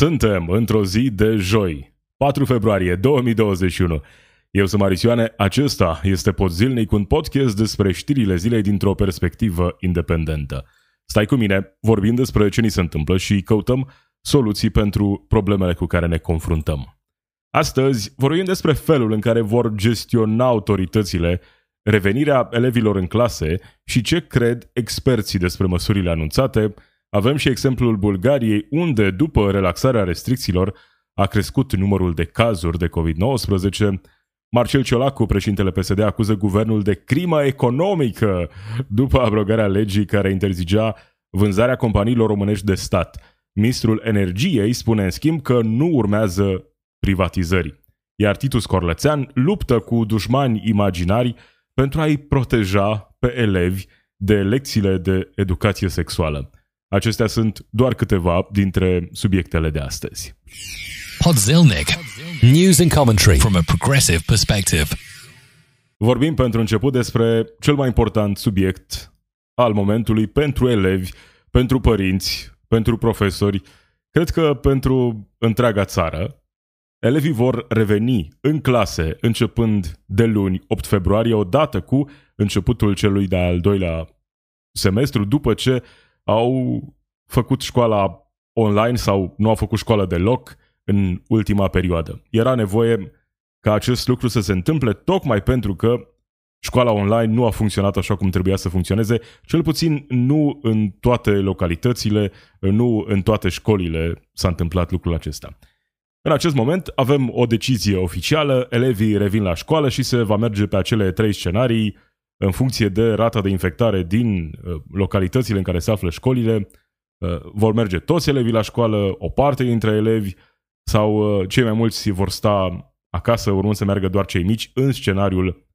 Suntem într-o zi de joi, 4 februarie 2021. Eu sunt Marisioane, acesta este Pod Zilnic, un podcast despre știrile zilei dintr-o perspectivă independentă. Stai cu mine, vorbim despre ce ni se întâmplă și căutăm soluții pentru problemele cu care ne confruntăm. Astăzi vorbim despre felul în care vor gestiona autoritățile revenirea elevilor în clase și ce cred experții despre măsurile anunțate, avem și exemplul Bulgariei, unde, după relaxarea restricțiilor, a crescut numărul de cazuri de COVID-19. Marcel Ciolacu, președintele PSD, acuză guvernul de crimă economică după abrogarea legii care interzigea vânzarea companiilor românești de stat. Ministrul Energiei spune, în schimb, că nu urmează privatizări. Iar Titus Corlățean luptă cu dușmani imaginari pentru a-i proteja pe elevi de lecțiile de educație sexuală. Acestea sunt doar câteva dintre subiectele de astăzi. Podzilnic. News and commentary from a progressive perspective. Vorbim pentru început despre cel mai important subiect al momentului pentru elevi, pentru părinți, pentru profesori, cred că pentru întreaga țară. Elevii vor reveni în clase începând de luni 8 februarie, odată cu începutul celui de-al doilea semestru, după ce au făcut școala online sau nu au făcut școală deloc în ultima perioadă. Era nevoie ca acest lucru să se întâmple tocmai pentru că școala online nu a funcționat așa cum trebuia să funcționeze, cel puțin nu în toate localitățile, nu în toate școlile s-a întâmplat lucrul acesta. În acest moment avem o decizie oficială, elevii revin la școală și se va merge pe acele trei scenarii în funcție de rata de infectare din uh, localitățile în care se află școlile, uh, vor merge toți elevii la școală, o parte dintre elevi sau uh, cei mai mulți vor sta acasă, urmând să meargă doar cei mici, în scenariul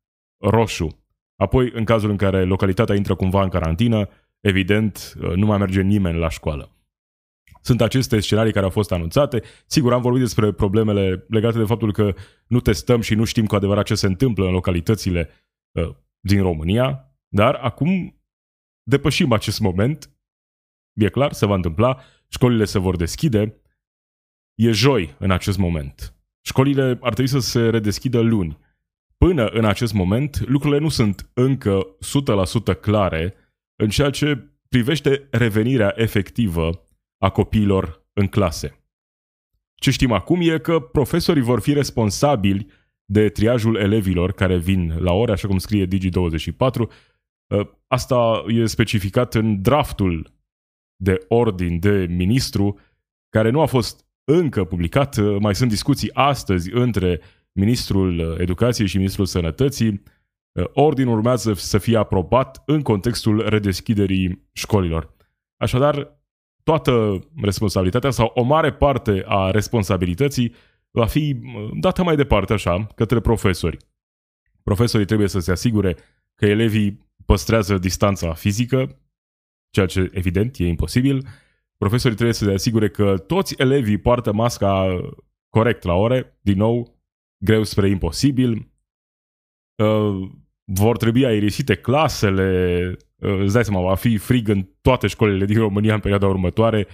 roșu. Apoi, în cazul în care localitatea intră cumva în carantină, evident, nu mai merge nimeni la școală. Sunt aceste scenarii care au fost anunțate. Sigur, am vorbit despre problemele legate de faptul că nu testăm și nu știm cu adevărat ce se întâmplă în localitățile din România, dar acum depășim acest moment. E clar, se va întâmpla, școlile se vor deschide. E joi în acest moment. Școlile ar trebui să se redeschidă luni. Până în acest moment, lucrurile nu sunt încă 100% clare în ceea ce privește revenirea efectivă a copiilor în clase. Ce știm acum e că profesorii vor fi responsabili de triajul elevilor care vin la ore, așa cum scrie Digi24. Uh, asta e specificat în draftul de ordin de ministru, care nu a fost încă publicat. Uh, mai sunt discuții astăzi între ministrul educației și ministrul sănătății. Uh, ordinul urmează să fie aprobat în contextul redeschiderii școlilor. Așadar, toată responsabilitatea sau o mare parte a responsabilității va fi dată mai departe așa, către profesori. Profesorii trebuie să se asigure că elevii păstrează distanța fizică, ceea ce evident e imposibil. Profesorii trebuie să se asigure că toți elevii poartă masca corect la ore, din nou, greu spre imposibil. Uh, vor trebui aerisite clasele, uh, îți dai seama, va fi frig în toate școlile din România în perioada următoare,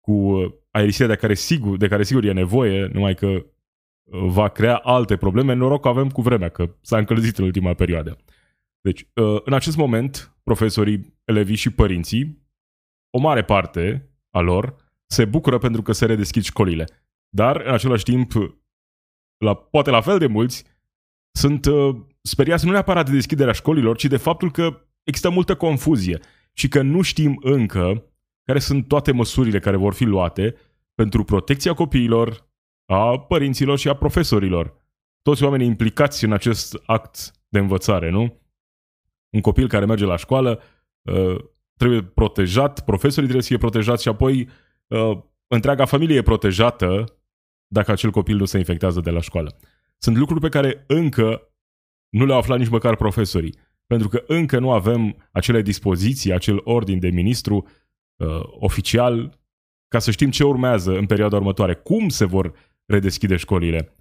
cu aerisirea de care sigur, de care sigur e nevoie, numai că uh, va crea alte probleme. Noroc că avem cu vremea, că s-a încălzit în ultima perioadă. Deci, uh, în acest moment, profesorii, elevii și părinții, o mare parte a lor, se bucură pentru că se redeschid școlile. Dar, în același timp, la, poate la fel de mulți, sunt uh, speriați nu neapărat de deschiderea școlilor, ci de faptul că există multă confuzie și că nu știm încă care sunt toate măsurile care vor fi luate pentru protecția copiilor, a părinților și a profesorilor. Toți oamenii implicați în acest act de învățare, nu? Un copil care merge la școală uh, trebuie protejat, profesorii trebuie să fie protejați și apoi uh, întreaga familie e protejată dacă acel copil nu se infectează de la școală. Sunt lucruri pe care încă nu le-au aflat nici măcar profesorii, pentru că încă nu avem acele dispoziții, acel ordin de ministru uh, oficial ca să știm ce urmează în perioada următoare, cum se vor redeschide școlile.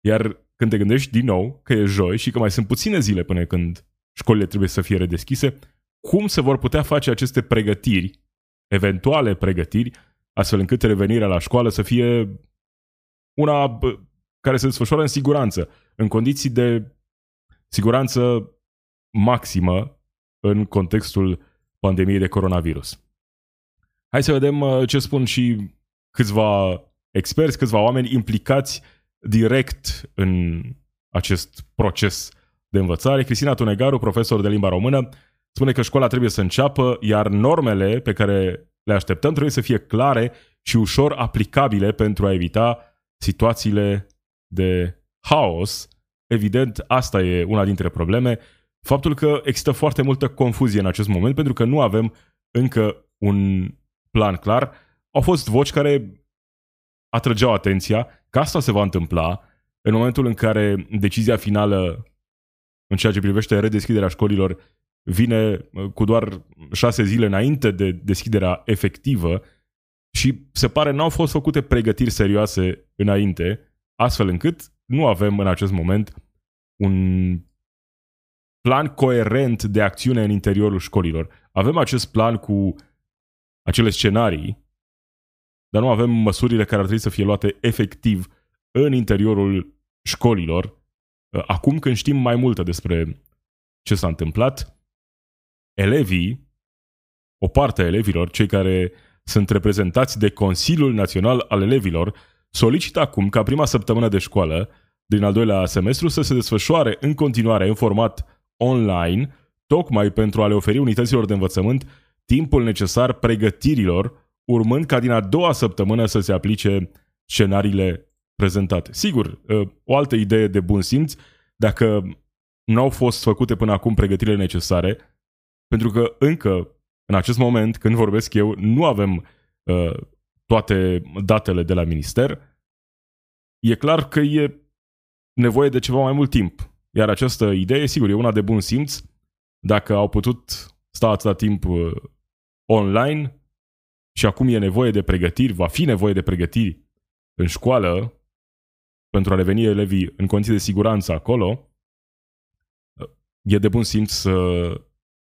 Iar când te gândești din nou că e joi și că mai sunt puține zile până când școlile trebuie să fie redeschise, cum se vor putea face aceste pregătiri, eventuale pregătiri, astfel încât revenirea la școală să fie una care se desfășoară în siguranță, în condiții de siguranță maximă în contextul pandemiei de coronavirus. Hai să vedem uh, ce spun și câțiva experți, câțiva oameni implicați direct în acest proces de învățare. Cristina Tunegaru, profesor de limba română, spune că școala trebuie să înceapă, iar normele pe care le așteptăm trebuie să fie clare și ușor aplicabile pentru a evita situațiile de haos. Evident, asta e una dintre probleme. Faptul că există foarte multă confuzie în acest moment pentru că nu avem încă un plan clar. Au fost voci care atrăgeau atenția că asta se va întâmpla în momentul în care decizia finală în ceea ce privește redeschiderea școlilor vine uh, cu doar șase zile înainte de deschiderea efectivă și se pare n-au fost făcute pregătiri serioase înainte, astfel încât nu avem în acest moment un plan coerent de acțiune în interiorul școlilor. Avem acest plan cu acele scenarii, dar nu avem măsurile care ar trebui să fie luate efectiv în interiorul școlilor, uh, acum când știm mai multe despre ce s-a întâmplat, elevii, o parte a elevilor, cei care sunt reprezentați de Consiliul Național al Elevilor, solicită acum ca prima săptămână de școală din al doilea semestru să se desfășoare în continuare în format online, tocmai pentru a le oferi unităților de învățământ timpul necesar pregătirilor, urmând ca din a doua săptămână să se aplice scenariile prezentate. Sigur, ă, o altă idee de bun simț, dacă nu au fost făcute până acum pregătirile necesare, pentru că încă în acest moment, când vorbesc eu, nu avem uh, toate datele de la minister, e clar că e nevoie de ceva mai mult timp. Iar această idee, sigur, e una de bun simț. Dacă au putut sta atâta timp uh, online și acum e nevoie de pregătiri, va fi nevoie de pregătiri în școală pentru a reveni elevii în condiții de siguranță acolo, uh, e de bun simț să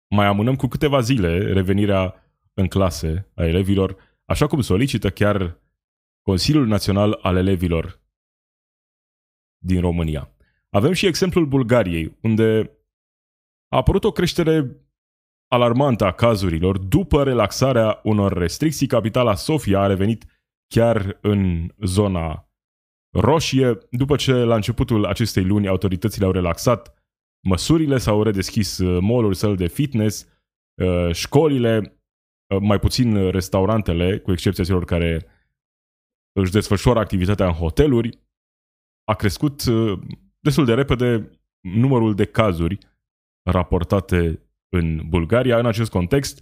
mai amânăm cu câteva zile revenirea în clase a elevilor, așa cum solicită chiar Consiliul Național al Elevilor din România. Avem și exemplul Bulgariei, unde a apărut o creștere alarmantă a cazurilor după relaxarea unor restricții. Capitala Sofia a revenit chiar în zona roșie, după ce la începutul acestei luni autoritățile au relaxat măsurile, s-au redeschis uh, mall-uri, săli de fitness, uh, școlile, uh, mai puțin restaurantele, cu excepția celor care își desfășoară activitatea în hoteluri, a crescut destul de repede numărul de cazuri raportate în Bulgaria. În acest context,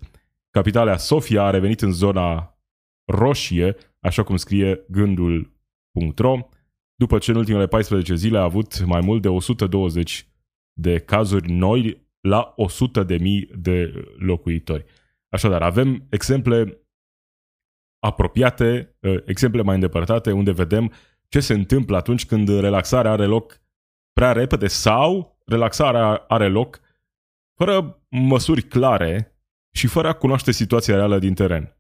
capitala Sofia a revenit în zona roșie, așa cum scrie gândul.ro, după ce în ultimele 14 zile a avut mai mult de 120 de cazuri noi la 100 de mii de locuitori. Așadar, avem exemple apropiate, ă, exemple mai îndepărtate, unde vedem ce se întâmplă atunci când relaxarea are loc prea repede sau relaxarea are loc fără măsuri clare și fără a cunoaște situația reală din teren.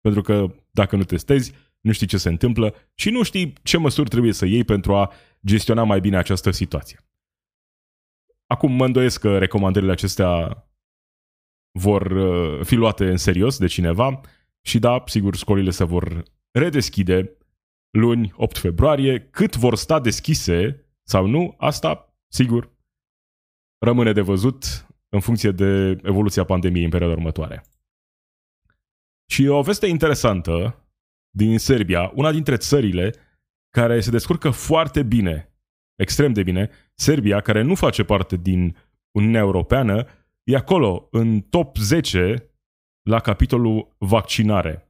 Pentru că dacă nu testezi, nu știi ce se întâmplă și nu știi ce măsuri trebuie să iei pentru a gestiona mai bine această situație. Acum mă îndoiesc că recomandările acestea vor uh, fi luate în serios de cineva și da, sigur, școlile se vor redeschide luni 8 februarie. Cât vor sta deschise sau nu, asta, sigur, rămâne de văzut în funcție de evoluția pandemiei în perioada următoare. Și o veste interesantă din Serbia, una dintre țările care se descurcă foarte bine extrem de bine. Serbia, care nu face parte din Uniunea Europeană, e acolo, în top 10 la capitolul vaccinare.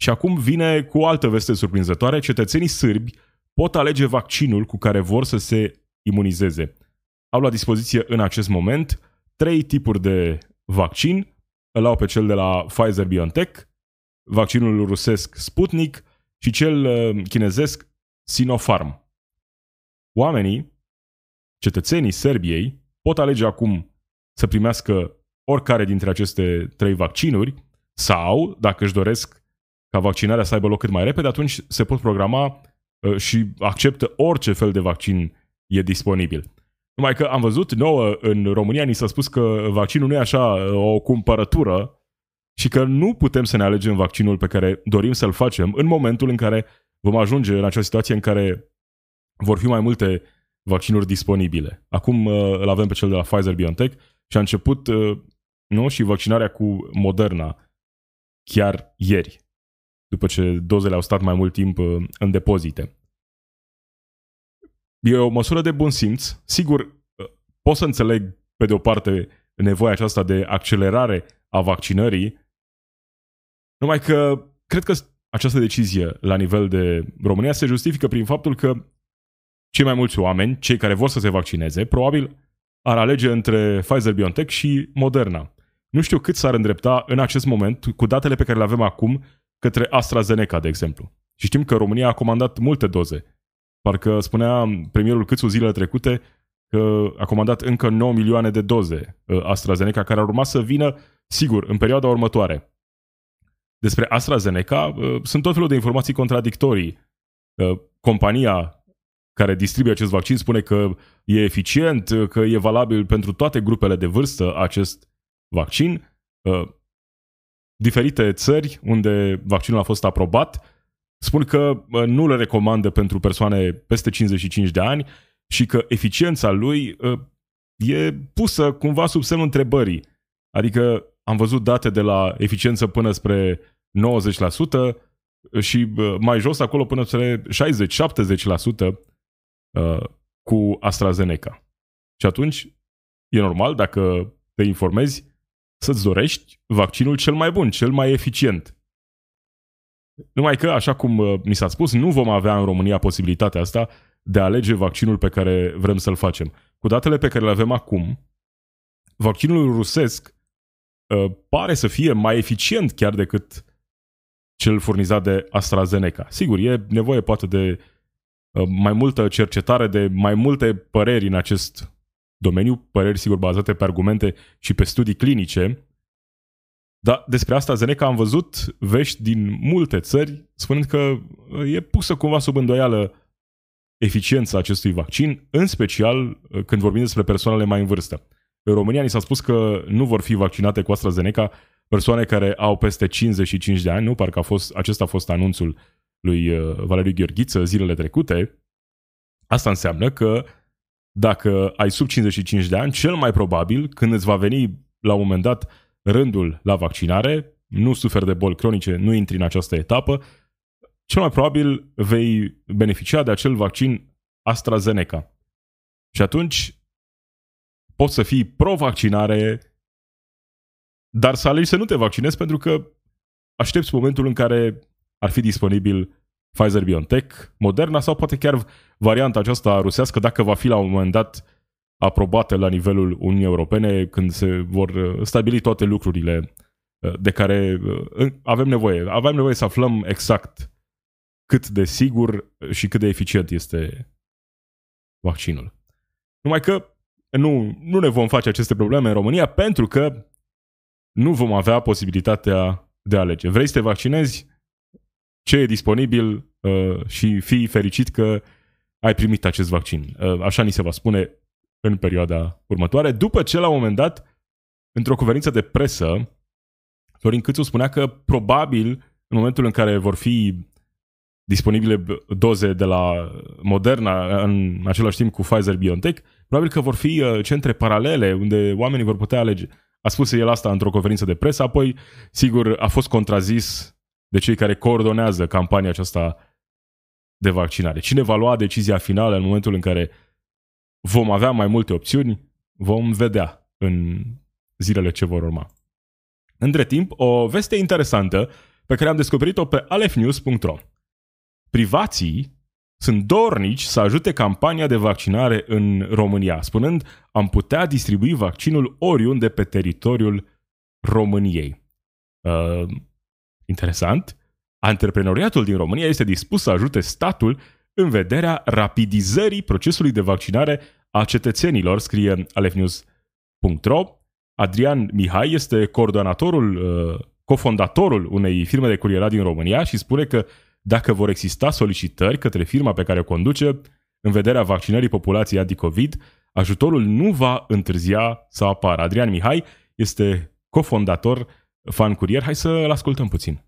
Și acum vine cu o altă veste surprinzătoare. Cetățenii sârbi pot alege vaccinul cu care vor să se imunizeze. Au la dispoziție în acest moment trei tipuri de vaccin. Îl au pe cel de la Pfizer-BioNTech, vaccinul rusesc Sputnik și cel uh, chinezesc Sinopharm. Oamenii, cetățenii Serbiei, pot alege acum să primească oricare dintre aceste trei vaccinuri sau, dacă își doresc ca vaccinarea să aibă loc cât mai repede, atunci se pot programa uh, și acceptă orice fel de vaccin e disponibil. Numai că am văzut nouă în România, ni s-a spus că vaccinul nu e așa uh, o cumpărătură și că nu putem să ne alegem vaccinul pe care dorim să-l facem în momentul în care vom ajunge în acea situație în care vor fi mai multe vaccinuri disponibile. Acum uh, îl avem pe cel de la Pfizer-BioNTech și a început nu, și vaccinarea cu Moderna chiar ieri, după ce dozele au stat mai mult timp în depozite. E o măsură de bun simț. Sigur, uh, pot să înțeleg, pe de o parte, nevoia aceasta de accelerare a vaccinării, numai că cred că această decizie la nivel de România se justifică prin faptul că cei mai mulți oameni, cei care vor să se vaccineze, probabil ar alege între Pfizer-BioNTech și Moderna. Nu știu cât s-ar îndrepta în acest moment, cu datele pe care le avem acum, către AstraZeneca, de exemplu. Și știm că România a comandat multe doze Parcă spunea premierul Câțu zilele trecute că a comandat încă 9 milioane de doze ă, AstraZeneca care ar urma să vină, sigur, în perioada următoare. Despre AstraZeneca ă, sunt tot felul de informații contradictorii. Ă, compania care distribuie acest vaccin spune că e eficient, că e valabil pentru toate grupele de vârstă acest vaccin. Diferite țări unde vaccinul a fost aprobat spun că nu le recomandă pentru persoane peste 55 de ani și că eficiența lui ă, e pusă cumva sub semnul întrebării. Adică am văzut date de la eficiență până spre 90% și mai jos acolo până spre 60-70% ă, cu AstraZeneca. Și atunci e normal dacă te informezi să-ți dorești vaccinul cel mai bun, cel mai eficient. Numai că, așa cum uh, mi s-a spus, nu vom avea în România posibilitatea asta de a alege vaccinul pe care vrem să-l facem. Cu datele pe care le avem acum, vaccinul rusesc uh, pare să fie mai eficient chiar decât cel furnizat de AstraZeneca. Sigur, e nevoie poate de uh, mai multă cercetare, de mai multe păreri în acest domeniu, păreri sigur bazate pe argumente și pe studii clinice, dar despre asta Zeneca am văzut vești din multe țări spunând că e pusă cumva sub îndoială eficiența acestui vaccin, în special uh, când vorbim despre persoanele mai în vârstă. În România ni s-a spus că nu vor fi vaccinate cu AstraZeneca persoane care au peste 55 de ani, nu? Parcă a fost, acesta a fost anunțul lui uh, Valeriu Gheorghiță zilele trecute. Asta înseamnă că dacă ai sub 55 de ani, cel mai probabil, când îți va veni la un moment dat rândul la vaccinare, nu suferi de boli cronice, nu intri în această etapă, cel mai probabil vei beneficia de acel vaccin AstraZeneca. Și atunci poți să fii pro-vaccinare, dar să alegi să nu te vaccinezi pentru că aștepți momentul în care ar fi disponibil Pfizer-BioNTech, Moderna sau poate chiar varianta aceasta rusească dacă va fi la un moment dat aprobate la nivelul Uniunii Europene când se vor uh, stabili toate lucrurile uh, de care uh, avem nevoie. Avem nevoie să aflăm exact cât de sigur și cât de eficient este vaccinul. Numai că nu, nu ne vom face aceste probleme în România pentru că nu vom avea posibilitatea de a alege. Vrei să te vaccinezi? Ce e disponibil uh, și fii fericit că ai primit acest vaccin. Uh, așa ni se va spune în perioada următoare, după ce la un moment dat, într-o conferință de presă, Florin Câțu spunea că probabil în momentul în care vor fi disponibile doze de la Moderna în același timp cu Pfizer-BioNTech, probabil că vor fi uh, centre paralele unde oamenii vor putea alege. A spus el asta într-o conferință de presă, apoi, sigur, a fost contrazis de cei care coordonează campania aceasta de vaccinare. Cine va lua decizia finală în momentul în care vom avea mai multe opțiuni, vom vedea în zilele ce vor urma. Între timp, o veste interesantă pe care am descoperit-o pe alefnews.ro. Privații sunt dornici să ajute campania de vaccinare în România, spunând am putea distribui vaccinul oriunde pe teritoriul României. Uh, interesant. Antreprenoriatul din România este dispus să ajute statul în vederea rapidizării procesului de vaccinare a cetățenilor, scrie alefnews.ro. Adrian Mihai este coordonatorul uh, cofondatorul unei firme de curierat din România și spune că dacă vor exista solicitări către firma pe care o conduce în vederea vaccinării populației anti-COVID, ajutorul nu va întârzia să apară. Adrian Mihai este cofondator Fan Curier. Hai să-l ascultăm puțin.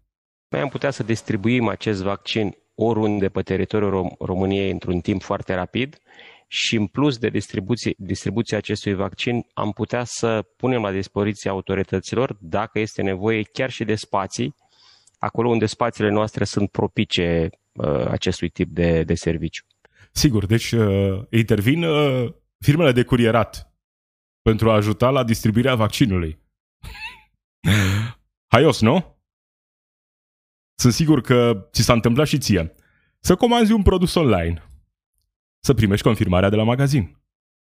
Noi am putea să distribuim acest vaccin oriunde pe teritoriul Rom- României într-un timp foarte rapid și în plus de distribuție, distribuția acestui vaccin am putea să punem la dispoziție autorităților, dacă este nevoie, chiar și de spații, acolo unde spațiile noastre sunt propice uh, acestui tip de, de serviciu. Sigur, deci uh, intervin uh, firmele de curierat pentru a ajuta la distribuirea vaccinului. Haios, nu? Sunt sigur că ți s-a întâmplat și ție. Să comanzi un produs online. Să primești confirmarea de la magazin.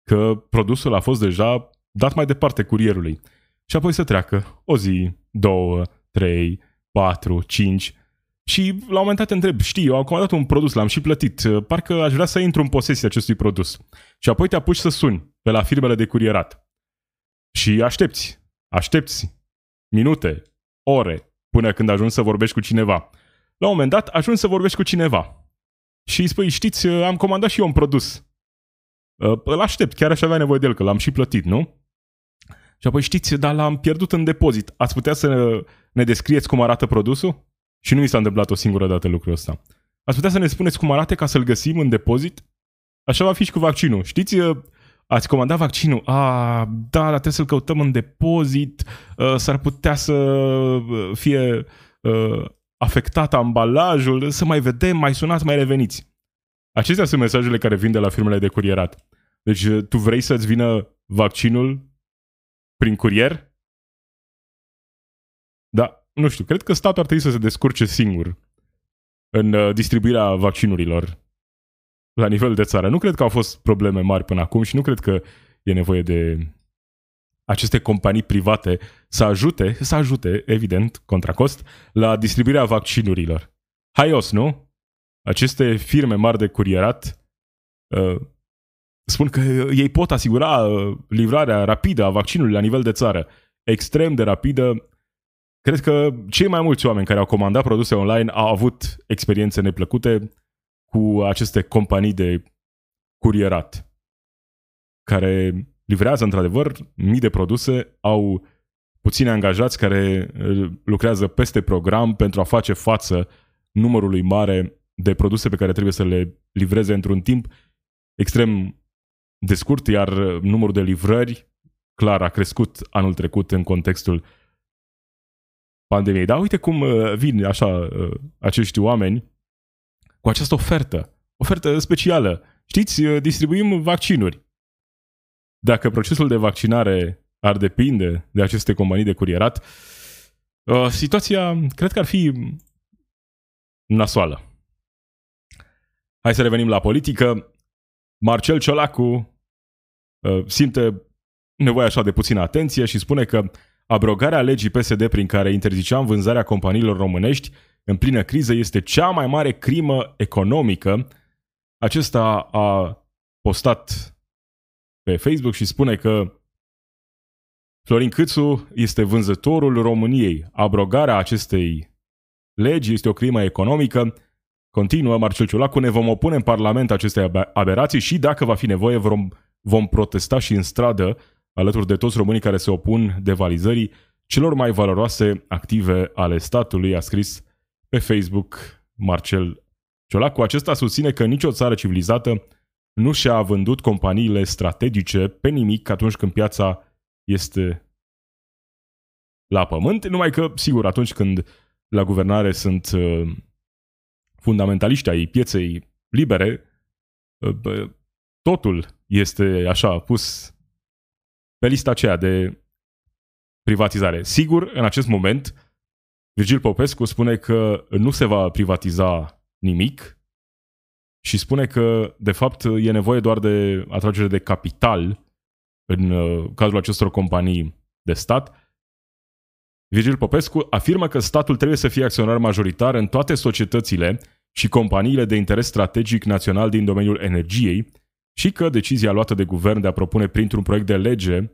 Că produsul a fost deja dat mai departe curierului. Și apoi să treacă o zi, două, trei, patru, cinci. Și la un moment dat te întreb, știi, eu am comandat un produs, l-am și plătit, parcă aș vrea să intru în posesia acestui produs. Și apoi te apuci să suni pe la firmele de curierat. Și aștepți, aștepți minute, ore, până când ajungi să vorbești cu cineva. La un moment dat ajungi să vorbești cu cineva și îi spui, știți, am comandat și eu un produs. Uh, îl aștept, chiar aș avea nevoie de el, că l-am și plătit, nu? Și apoi știți, dar l-am pierdut în depozit. Ați putea să ne descrieți cum arată produsul? Și nu mi s-a întâmplat o singură dată lucrul ăsta. Ați putea să ne spuneți cum arate ca să-l găsim în depozit? Așa va fi și cu vaccinul. Știți, ați comandat vaccinul, a, da, dar trebuie să-l căutăm în depozit, uh, s-ar putea să uh, fie uh, afectat ambalajul, să mai vedem, mai sunați, mai reveniți. Acestea sunt mesajele care vin de la firmele de curierat. Deci tu vrei să-ți vină vaccinul prin curier? Da, nu știu, cred că statul ar trebui să se descurce singur în distribuirea vaccinurilor la nivel de țară. Nu cred că au fost probleme mari până acum și nu cred că e nevoie de aceste companii private să ajute, să ajute, evident, contra cost, la distribuirea vaccinurilor. Haios, nu? Aceste firme mari de curierat uh, spun că ei pot asigura uh, livrarea rapidă a vaccinului la nivel de țară. Extrem de rapidă. Cred că cei mai mulți oameni care au comandat produse online au avut experiențe neplăcute cu aceste companii de curierat care livrează într-adevăr mii de produse, au puțini angajați care uh, lucrează peste program pentru a face față numărului mare de produse pe care trebuie să le livreze într-un timp extrem de scurt, iar numărul de livrări clar a crescut anul trecut în contextul pandemiei. Dar uite cum uh, vin așa uh, acești oameni cu această ofertă, ofertă specială. Știți, uh, distribuim vaccinuri. Dacă procesul de vaccinare ar depinde de aceste companii de curierat, uh, situația cred că ar fi nasoală. Hai să revenim la politică. Marcel Ciolacu uh, simte nevoie așa de puțină atenție și spune că abrogarea legii PSD prin care interziceam vânzarea companiilor românești în plină criză este cea mai mare crimă economică. Acesta a postat pe Facebook și spune că Florin Câțu este vânzătorul României. Abrogarea acestei legi este o crimă economică. Continuă Marcel Ciulacu, ne vom opune în Parlament acestei aberații și dacă va fi nevoie vom, vom protesta și în stradă alături de toți românii care se opun devalizării celor mai valoroase active ale statului, a scris pe Facebook Marcel Ciolacu. Acesta susține că nicio țară civilizată nu și-a vândut companiile strategice pe nimic atunci când piața este la pământ, numai că, sigur, atunci când la guvernare sunt uh, fundamentaliști ai pieței libere, uh, totul este așa pus pe lista aceea de privatizare. Sigur, în acest moment, Virgil Popescu spune că nu se va privatiza nimic și spune că, de fapt, e nevoie doar de atragere de capital în uh, cazul acestor companii de stat. Virgil Popescu afirmă că statul trebuie să fie acționar majoritar în toate societățile și companiile de interes strategic național din domeniul energiei și că decizia luată de guvern de a propune printr-un proiect de lege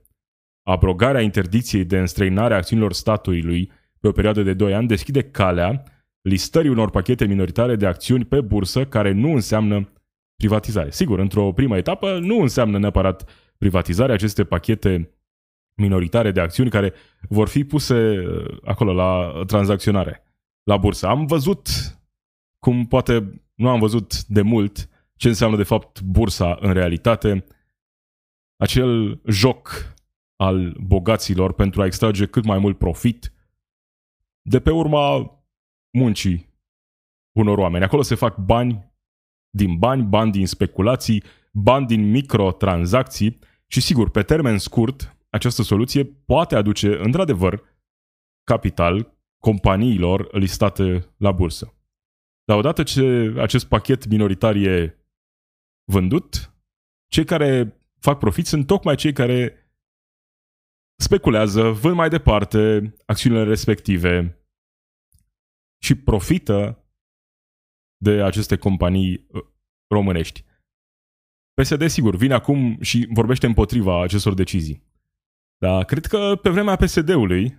abrogarea interdicției de înstrăinare a acțiunilor statului pe o perioadă de 2 ani deschide calea listării unor pachete minoritare de acțiuni pe bursă care nu înseamnă privatizare. Sigur, într-o primă etapă nu înseamnă neapărat privatizare aceste pachete minoritare de acțiuni care vor fi puse uh, acolo la tranzacționare, la bursă. Am văzut, cum poate nu am văzut de mult, ce înseamnă de fapt bursa în realitate, acel joc al bogaților pentru a extrage cât mai mult profit de pe urma muncii unor oameni. Acolo se fac bani din bani, bani din speculații, bani din microtransacții și sigur, pe termen scurt, această soluție poate aduce într-adevăr capital companiilor listate la bursă. Dar odată ce acest pachet minoritar e vândut, cei care fac profit sunt tocmai cei care speculează, vând mai departe acțiunile respective și profită de aceste companii uh, românești. PSD, sigur, vine acum și vorbește împotriva acestor decizii. Dar cred că pe vremea PSD-ului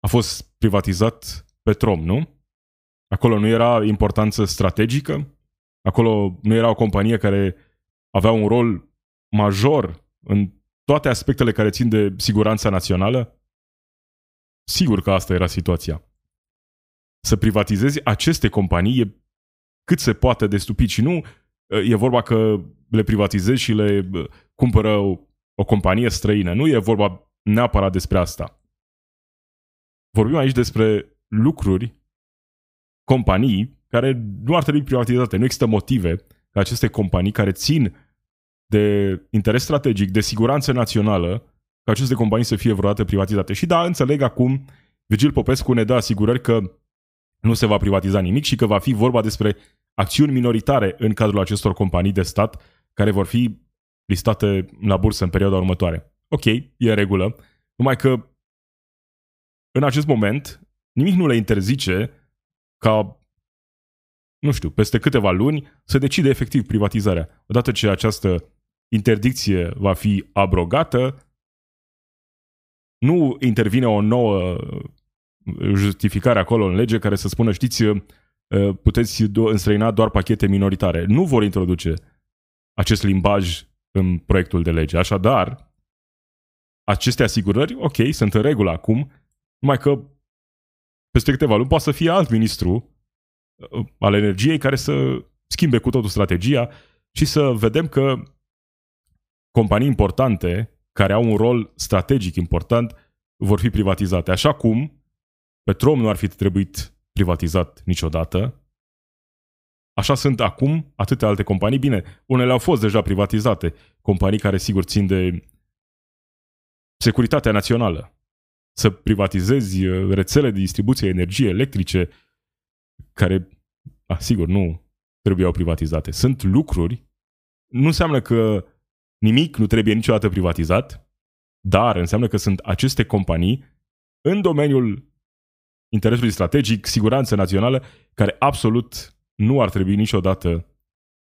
a fost privatizat Petrom, nu? Acolo nu era importanță strategică? Acolo nu era o companie care avea un rol major în toate aspectele care țin de siguranța națională? Sigur că asta era situația. Să privatizezi aceste companii e cât se poate de stupid și nu e vorba că le privatizezi și le cumpără o, o companie străină. Nu e vorba neapărat despre asta. Vorbim aici despre lucruri, companii care nu ar trebui privatizate. Nu există motive ca aceste companii care țin de interes strategic, de siguranță națională, ca aceste companii să fie vreodată privatizate. Și da, înțeleg acum, Vigil Popescu ne dă asigurări că nu se va privatiza nimic și că va fi vorba despre acțiuni minoritare în cadrul acestor companii de stat care vor fi listate la bursă în perioada următoare. Ok, e în regulă, numai că în acest moment nimic nu le interzice ca nu știu, peste câteva luni, să decide efectiv privatizarea. Odată ce această interdicție va fi abrogată, nu intervine o nouă justificare acolo în lege care să spună, știți, puteți înstrăina doar pachete minoritare. Nu vor introduce acest limbaj în proiectul de lege. Așadar, aceste asigurări, ok, sunt în regulă acum, numai că peste câteva luni poate să fie alt ministru al energiei care să schimbe cu totul strategia și să vedem că companii importante care au un rol strategic important vor fi privatizate. Așa cum Petrom nu ar fi trebuit privatizat niciodată, Așa sunt acum atâtea alte companii. Bine, unele au fost deja privatizate. Companii care sigur țin de securitatea națională. Să privatizezi uh, rețele de distribuție energie electrice, care, a, sigur, nu trebuiau privatizate. Sunt lucruri, nu înseamnă că nimic nu trebuie niciodată privatizat, dar înseamnă că sunt aceste companii în domeniul interesului strategic, siguranță națională, care absolut nu ar trebui niciodată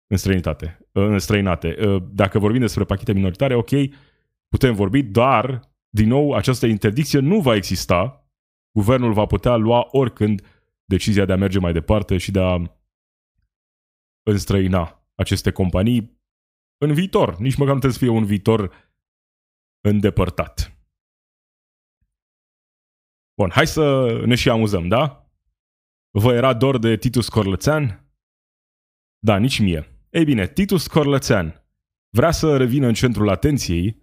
în străinitate, în străinate. Dacă vorbim despre pachete minoritare, ok, putem vorbi, dar, din nou, această interdicție nu va exista. Guvernul va putea lua oricând decizia de a merge mai departe și de a înstrăina aceste companii în viitor. Nici măcar nu trebuie să fie un viitor îndepărtat. Bun, hai să ne și amuzăm, da? Vă era dor de Titus Corlățean? Da, nici mie. Ei bine, Titus Corlățean vrea să revină în centrul atenției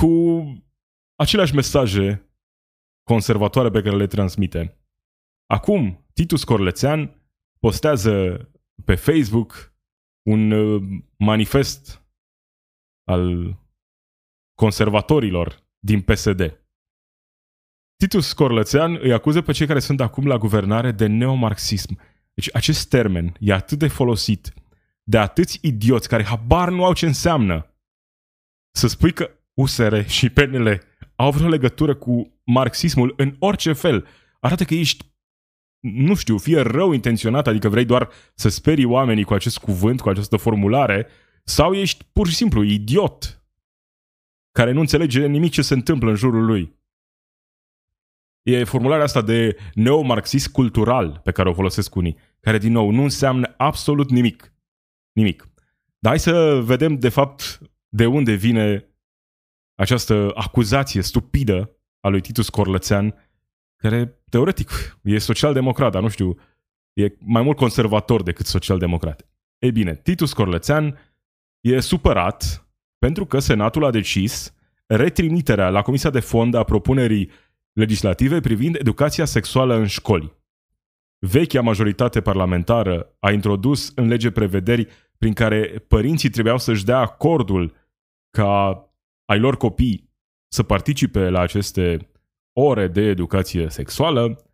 cu aceleași mesaje conservatoare pe care le transmite. Acum, Titus Corlețean postează pe Facebook un uh, manifest al conservatorilor din PSD. Titus Corlățean îi acuză pe cei care sunt acum la guvernare de neomarxism. Deci acest termen e atât de folosit de atâți idioți care habar nu au ce înseamnă. Să spui că USR și PNL au vreo legătură cu marxismul în orice fel, arată că ești nu știu, fie rău intenționat, adică vrei doar să sperii oamenii cu acest cuvânt, cu această formulare, sau ești pur și simplu idiot, care nu înțelege nimic ce se întâmplă în jurul lui. E formularea asta de neomarxist cultural pe care o folosesc unii, care din nou nu înseamnă absolut nimic. Nimic. Dar hai să vedem de fapt de unde vine această acuzație stupidă a lui Titus Corlățean, care teoretic e social-democrat, dar nu știu, e mai mult conservator decât social-democrat. Ei bine, Titus Corlățean e supărat pentru că Senatul a decis retrimiterea la Comisia de Fond a propunerii legislative privind educația sexuală în școli. Vechea majoritate parlamentară a introdus în lege prevederi prin care părinții trebuiau să-și dea acordul ca ai lor copii să participe la aceste ore de educație sexuală.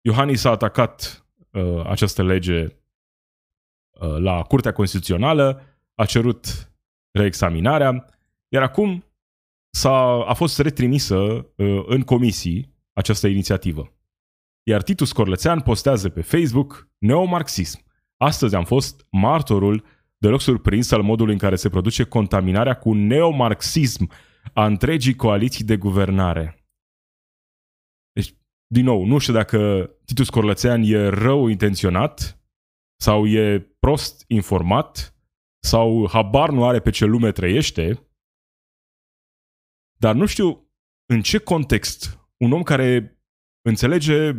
Iohannis a atacat uh, această lege uh, la Curtea Constituțională, a cerut reexaminarea, iar acum s-a, a fost retrimisă uh, în comisii această inițiativă. Iar Titus Corlățean postează pe Facebook neomarxism. Astăzi am fost martorul deloc surprins al modului în care se produce contaminarea cu neomarxism a întregii coaliții de guvernare. Deci, din nou, nu știu dacă Titus Corlățean e rău intenționat sau e prost informat sau habar nu are pe ce lume trăiește, dar nu știu în ce context un om care înțelege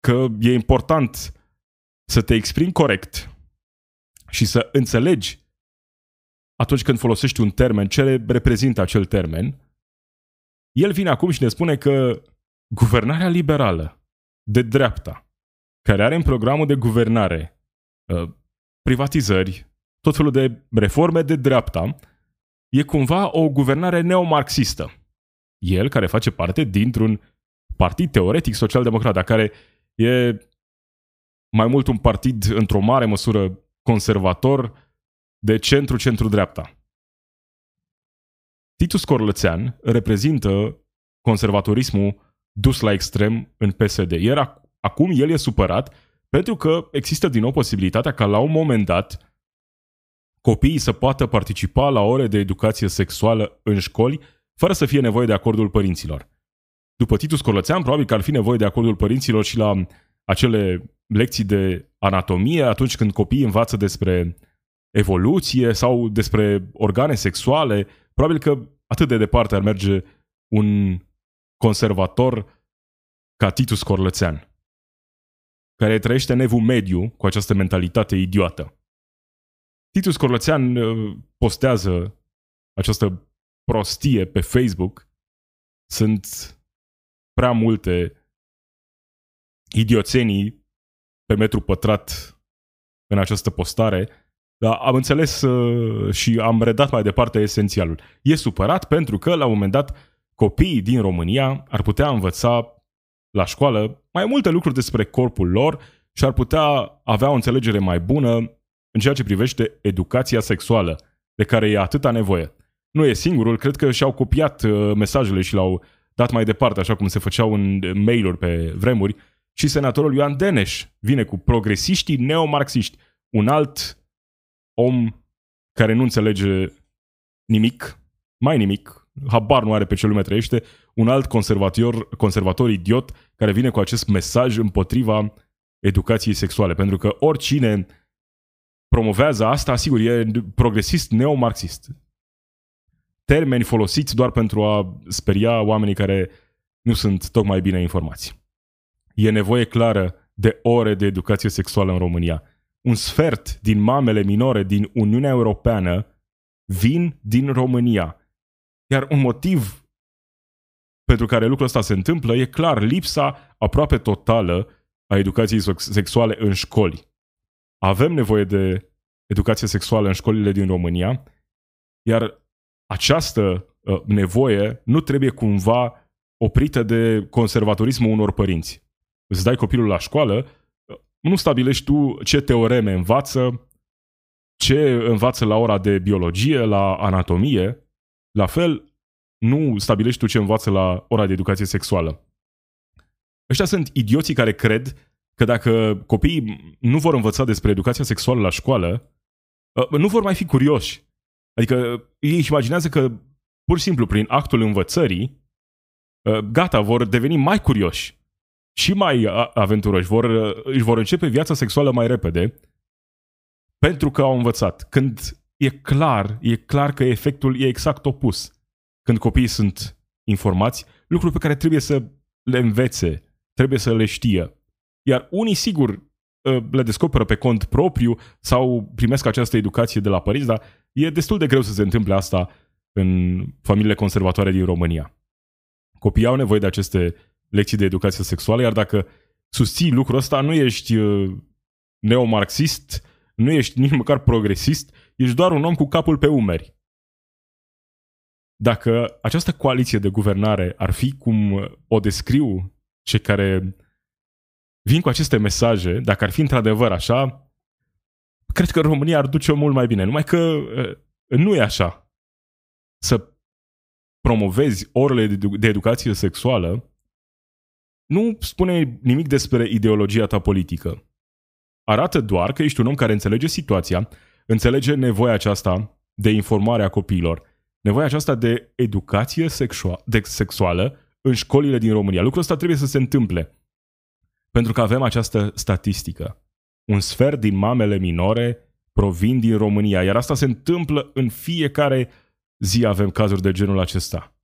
că e important să te exprimi corect și să înțelegi atunci când folosești un termen, ce reprezintă acel termen, el vine acum și ne spune că guvernarea liberală de dreapta, care are în programul de guvernare uh, privatizări, tot felul de reforme de dreapta, e cumva o guvernare neomarxistă. El, care face parte dintr-un partid teoretic social-democrat, dar care e mai mult un partid într-o mare măsură conservator de centru-centru-dreapta. Titus Corlățean reprezintă conservatorismul dus la extrem în PSD. Iar acum el e supărat pentru că există din nou posibilitatea ca la un moment dat copiii să poată participa la ore de educație sexuală în școli fără să fie nevoie de acordul părinților. După Titus Corlățean, probabil că ar fi nevoie de acordul părinților și la acele lecții de anatomie atunci când copiii învață despre evoluție sau despre organe sexuale. Probabil că atât de departe ar merge un conservator ca Titus Corlățean, care trăiește în evul mediu cu această mentalitate idiotă. Titus Corlățean uh, postează această prostie pe Facebook. Sunt prea multe idioțenii pe metru pătrat în această postare, dar am înțeles uh, și am redat mai departe esențialul. E supărat pentru că, la un moment dat, copiii din România ar putea învăța la școală mai multe lucruri despre corpul lor și ar putea avea o înțelegere mai bună în ceea ce privește educația sexuală, de care e atâta nevoie. Nu e singurul, cred că și-au copiat uh, mesajele și l-au dat mai departe, așa cum se făceau în mail-uri pe vremuri, și senatorul Ioan Deneș vine cu progresiștii neomarxiști, un alt om care nu înțelege nimic, mai nimic, habar nu are pe ce lume trăiește, un alt conservator, conservator idiot care vine cu acest mesaj împotriva educației sexuale. Pentru că oricine promovează asta, sigur, e progresist neomarxist. Termeni folosiți doar pentru a speria oamenii care nu sunt tocmai bine informați. E nevoie clară de ore de educație sexuală în România. Un sfert din mamele minore din Uniunea Europeană vin din România. Iar un motiv pentru care lucrul ăsta se întâmplă e clar lipsa aproape totală a educației sexuale în școli. Avem nevoie de educație sexuală în școlile din România, iar această uh, nevoie nu trebuie cumva oprită de conservatorismul unor părinți. Îți dai copilul la școală, nu stabilești tu ce teoreme învață, ce învață la ora de biologie, la anatomie. La fel, nu stabilești tu ce învață la ora de educație sexuală. Ăștia sunt idioții care cred că dacă copiii nu vor învăța despre educația sexuală la școală, ă, nu vor mai fi curioși. Adică ei își imaginează că pur și simplu prin actul învățării uh, gata, vor deveni mai curioși și mai aventuroși, vor, uh, își vor începe viața sexuală mai repede pentru că au învățat. Când e clar, e clar că efectul e exact opus. Când copiii sunt informați, lucruri pe care trebuie să le învețe, trebuie să le știe. Iar unii, sigur, ă, le descoperă pe cont propriu sau primesc această educație de la părinți, dar e destul de greu să se întâmple asta în familiile conservatoare din România. Copiii au nevoie de aceste lecții de educație sexuală, iar dacă susții lucrul ăsta, nu ești ă, neomarxist, nu ești nici măcar progresist, ești doar un om cu capul pe umeri. Dacă această coaliție de guvernare ar fi cum o descriu cei care vin cu aceste mesaje, dacă ar fi într-adevăr așa, cred că România ar duce-o mult mai bine. Numai că nu e așa. Să promovezi orele de educație sexuală nu spune nimic despre ideologia ta politică. Arată doar că ești un om care înțelege situația, înțelege nevoia aceasta de informare a copiilor, nevoia aceasta de educație sexua- de sexuală în școlile din România. Lucrul ăsta trebuie să se întâmple. Pentru că avem această statistică. Un sfert din mamele minore provin din România, iar asta se întâmplă în fiecare zi avem cazuri de genul acesta.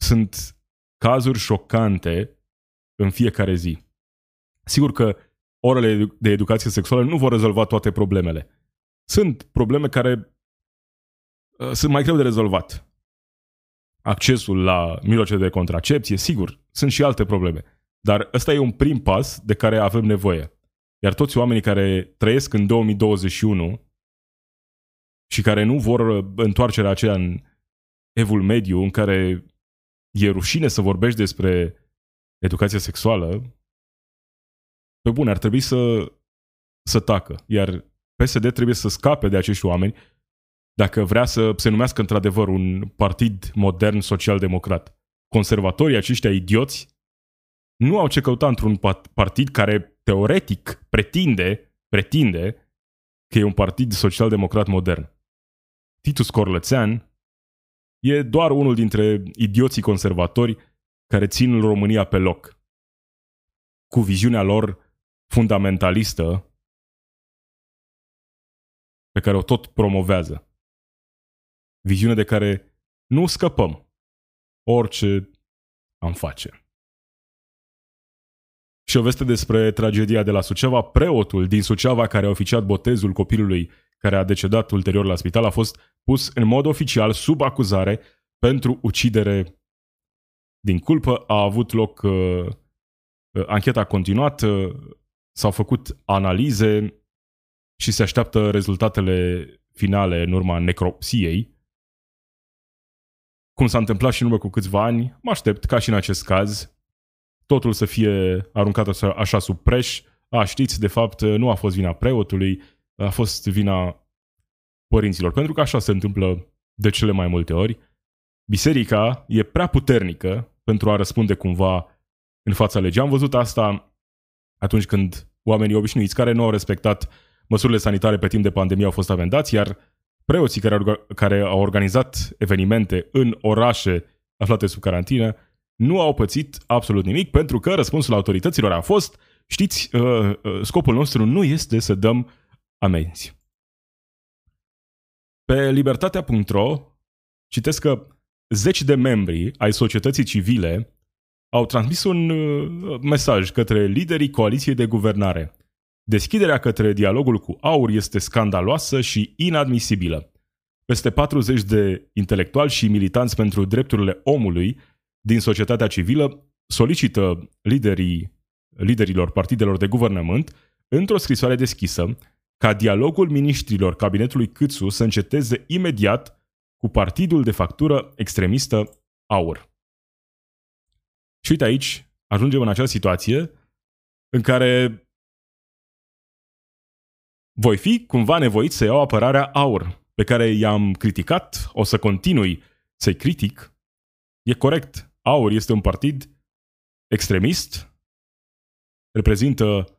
Sunt cazuri șocante în fiecare zi. Sigur că orele de educație sexuală nu vor rezolva toate problemele. Sunt probleme care uh, sunt mai greu de rezolvat. Accesul la mijloace de contracepție, sigur, sunt și alte probleme. Dar ăsta e un prim pas de care avem nevoie. Iar toți oamenii care trăiesc în 2021 și care nu vor întoarcerea aceea în evul mediu, în care e rușine să vorbești despre educație sexuală, pe bune, ar trebui să, să tacă. Iar PSD trebuie să scape de acești oameni dacă vrea să se numească într-adevăr un partid modern social-democrat. Conservatorii aceștia idioți nu au ce căuta într-un partid care teoretic pretinde, pretinde că e un partid social-democrat modern. Titus Corlățean e doar unul dintre idioții conservatori care țin România pe loc. Cu viziunea lor fundamentalistă pe care o tot promovează. Viziune de care nu scăpăm orice am face. Și o veste despre tragedia de la Suceava. Preotul din Suceava care a oficiat botezul copilului care a decedat ulterior la spital a fost pus în mod oficial sub acuzare pentru ucidere din culpă. A avut loc uh, uh ancheta continuată, S-au făcut analize și se așteaptă rezultatele finale în urma necropsiei. Cum s-a întâmplat și în urmă cu câțiva ani, mă aștept ca și în acest caz totul să fie aruncat așa, așa sub preș. A, știți, de fapt, nu a fost vina preotului, a fost vina părinților. Pentru că așa se întâmplă de cele mai multe ori. Biserica e prea puternică pentru a răspunde cumva în fața legii. Am văzut asta atunci când oamenii obișnuiți care nu au respectat măsurile sanitare pe timp de pandemie au fost amendați, iar preoții care, care au organizat evenimente în orașe aflate sub carantină nu au pățit absolut nimic pentru că răspunsul autorităților a fost știți, uh, uh, scopul nostru nu este să dăm amenzi. Pe libertatea.ro citesc că zeci de membri ai societății civile au transmis un uh, mesaj către liderii coaliției de guvernare. Deschiderea către dialogul cu AUR este scandaloasă și inadmisibilă. Peste 40 de intelectuali și militanți pentru drepturile omului din societatea civilă solicită liderii, liderilor partidelor de guvernământ într-o scrisoare deschisă ca dialogul ministrilor cabinetului Câțu să înceteze imediat cu partidul de factură extremistă AUR. Și uite aici, ajungem în acea situație în care voi fi cumva nevoit să iau apărarea aur, pe care i-am criticat, o să continui să-i critic. E corect, aur este un partid extremist, reprezintă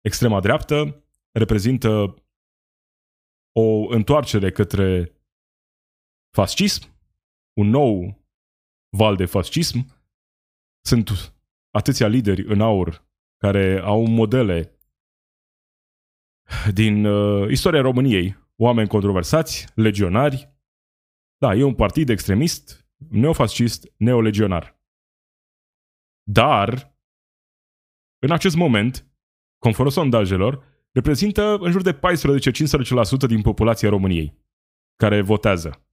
extrema dreaptă, reprezintă o întoarcere către fascism, un nou val de fascism. Sunt atâția lideri în aur care au modele din uh, istoria României, oameni controversați, legionari. Da, e un partid extremist, neofascist, neolegionar. Dar, în acest moment, conform sondajelor, reprezintă în jur de 14-15% din populația României care votează.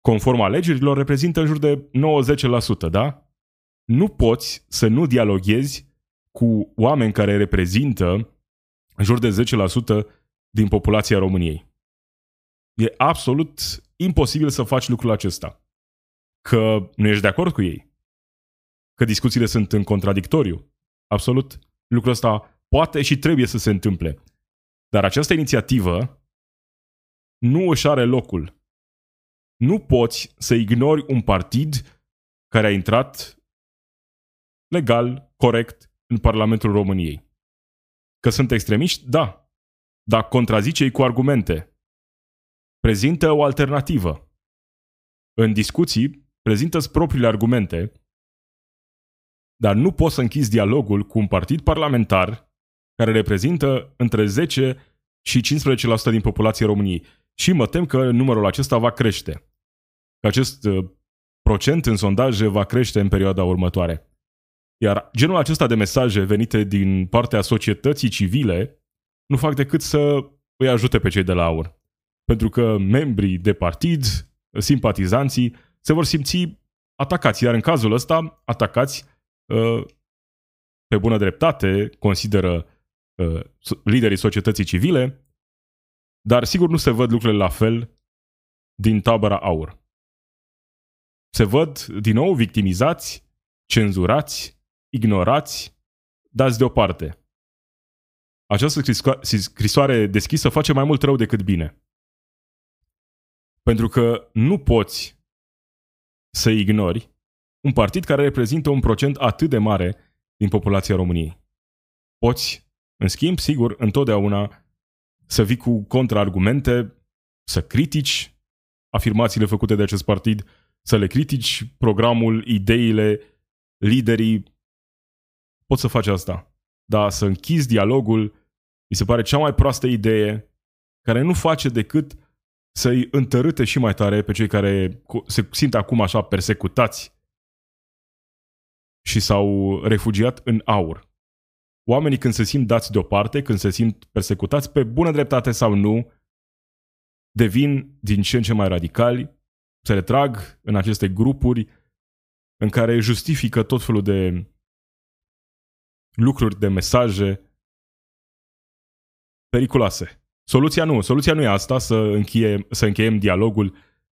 Conform alegerilor, reprezintă în jur de 90%, da? Nu poți să nu dialoghezi cu oameni care reprezintă în jur de 10% din populația României. E absolut imposibil să faci lucrul acesta. Că nu ești de acord cu ei. Că discuțiile sunt în contradictoriu. Absolut. Lucrul ăsta poate și trebuie să se întâmple. Dar această inițiativă nu își are locul. Nu poți să ignori un partid care a intrat legal, corect, în Parlamentul României. Că sunt extremiști? Da. Dar contrazice cu argumente. Prezintă o alternativă. În discuții, prezintă propriile argumente, dar nu poți să închizi dialogul cu un partid parlamentar care reprezintă între 10 și 15% din populația României. Și mă tem că numărul acesta va crește. Că acest uh, procent în sondaje va crește în perioada următoare. Iar genul acesta de mesaje venite din partea societății civile nu fac decât să îi ajute pe cei de la aur. Pentru că membrii de partid, simpatizanții, se vor simți atacați. Iar în cazul ăsta, atacați uh, pe bună dreptate, consideră uh, liderii societății civile, dar sigur nu se văd lucrurile la fel din tabăra aur. Se văd din nou victimizați, cenzurați, ignorați, dați deoparte. Această scrisoare deschisă face mai mult rău decât bine. Pentru că nu poți să ignori un partid care reprezintă un procent atât de mare din populația României. Poți, în schimb, sigur, întotdeauna să vii cu contraargumente, să critici afirmațiile făcute de acest partid, să le critici programul, ideile, liderii. Poți să faci asta. Dar să închizi dialogul mi se pare cea mai proastă idee care nu face decât să-i întărâte și mai tare pe cei care se simt acum așa persecutați și s-au refugiat în aur. Oamenii când se simt dați deoparte, când se simt persecutați, pe bună dreptate sau nu, devin din ce în ce mai radicali, se retrag în aceste grupuri în care justifică tot felul de lucruri, de mesaje periculoase. Soluția nu. Soluția nu e asta, să, încheiem, să încheiem dialogul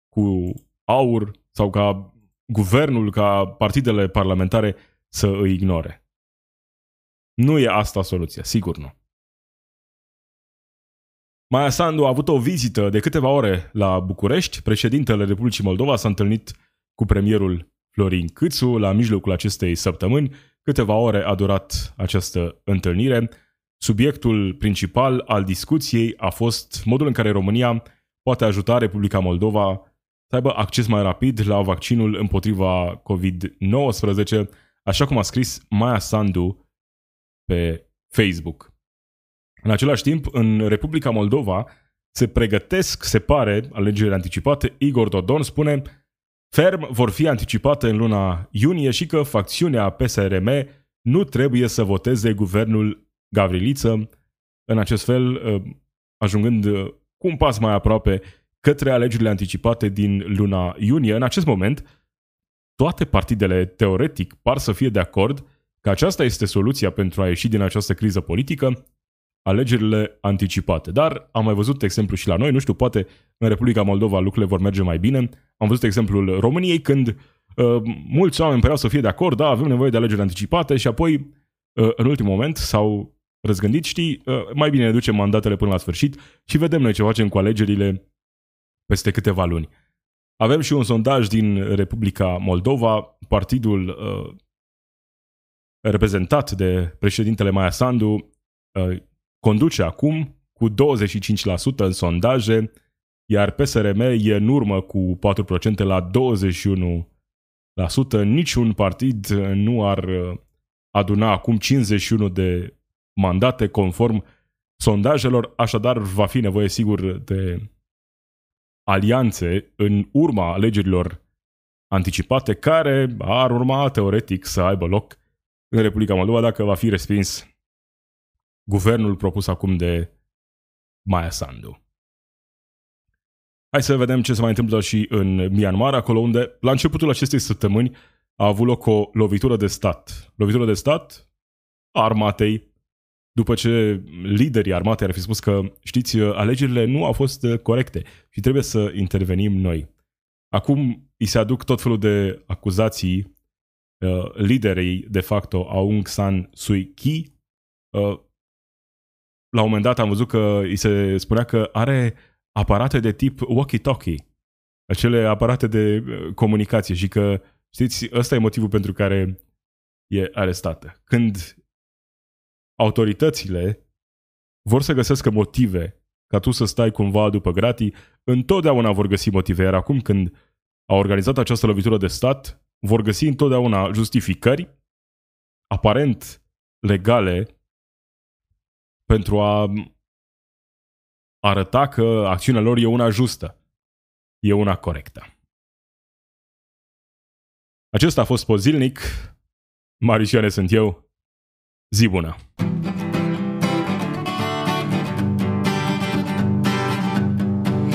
cu aur sau ca guvernul, ca partidele parlamentare să îi ignore. Nu e asta soluția, sigur nu. Maia Sandu a avut o vizită de câteva ore la București. Președintele Republicii Moldova s-a întâlnit cu premierul Florin Câțu la mijlocul acestei săptămâni. Câteva ore a durat această întâlnire. Subiectul principal al discuției a fost modul în care România poate ajuta Republica Moldova să aibă acces mai rapid la vaccinul împotriva COVID-19, așa cum a scris Maia Sandu pe Facebook. În același timp, în Republica Moldova se pregătesc, se pare, alegerile anticipate. Igor Dodon spune ferm vor fi anticipate în luna iunie și că facțiunea PSRM nu trebuie să voteze guvernul Gavriliță, în acest fel ă, ajungând ă, cu un pas mai aproape către alegerile anticipate din luna iunie. În acest moment, toate partidele teoretic par să fie de acord că aceasta este soluția pentru a ieși din această criză politică, alegerile anticipate. Dar am mai văzut exemplu și la noi, nu știu, poate în Republica Moldova lucrurile vor merge mai bine. Am văzut exemplul României când uh, mulți oameni păreau să fie de acord, da, avem nevoie de alegeri anticipate și apoi, uh, în ultimul moment, s-au răzgândit, știi, uh, mai bine ne ducem mandatele până la sfârșit și vedem noi ce facem cu alegerile peste câteva luni. Avem și un sondaj din Republica Moldova, partidul uh, reprezentat de președintele Maia Sandu, uh, conduce acum cu 25% în sondaje, iar PSRM e în urmă cu 4% la 21% Niciun partid nu ar aduna acum 51 de mandate conform sondajelor, așadar va fi nevoie sigur de alianțe în urma alegerilor anticipate care ar urma teoretic să aibă loc în Republica Moldova dacă va fi respins guvernul propus acum de Maia Sandu. Hai să vedem ce se mai întâmplă și în Myanmar, acolo unde, la începutul acestei săptămâni, a avut loc o lovitură de stat. Lovitură de stat a armatei, după ce liderii armatei ar fi spus că, știți, alegerile nu au fost corecte și trebuie să intervenim noi. Acum îi se aduc tot felul de acuzații uh, liderei de facto Aung San Suu Kyi. Uh, la un moment dat am văzut că îi se spunea că are aparate de tip walkie-talkie, acele aparate de uh, comunicație și că, știți, ăsta e motivul pentru care e arestată. Când autoritățile vor să găsească motive ca tu să stai cumva după gratii, întotdeauna vor găsi motive. Iar acum când au organizat această lovitură de stat, vor găsi întotdeauna justificări aparent legale pentru a arăta că acțiunea lor e una justă, e una corectă. Acesta a fost Pozilnic. Marisioane sunt eu. Zi bună!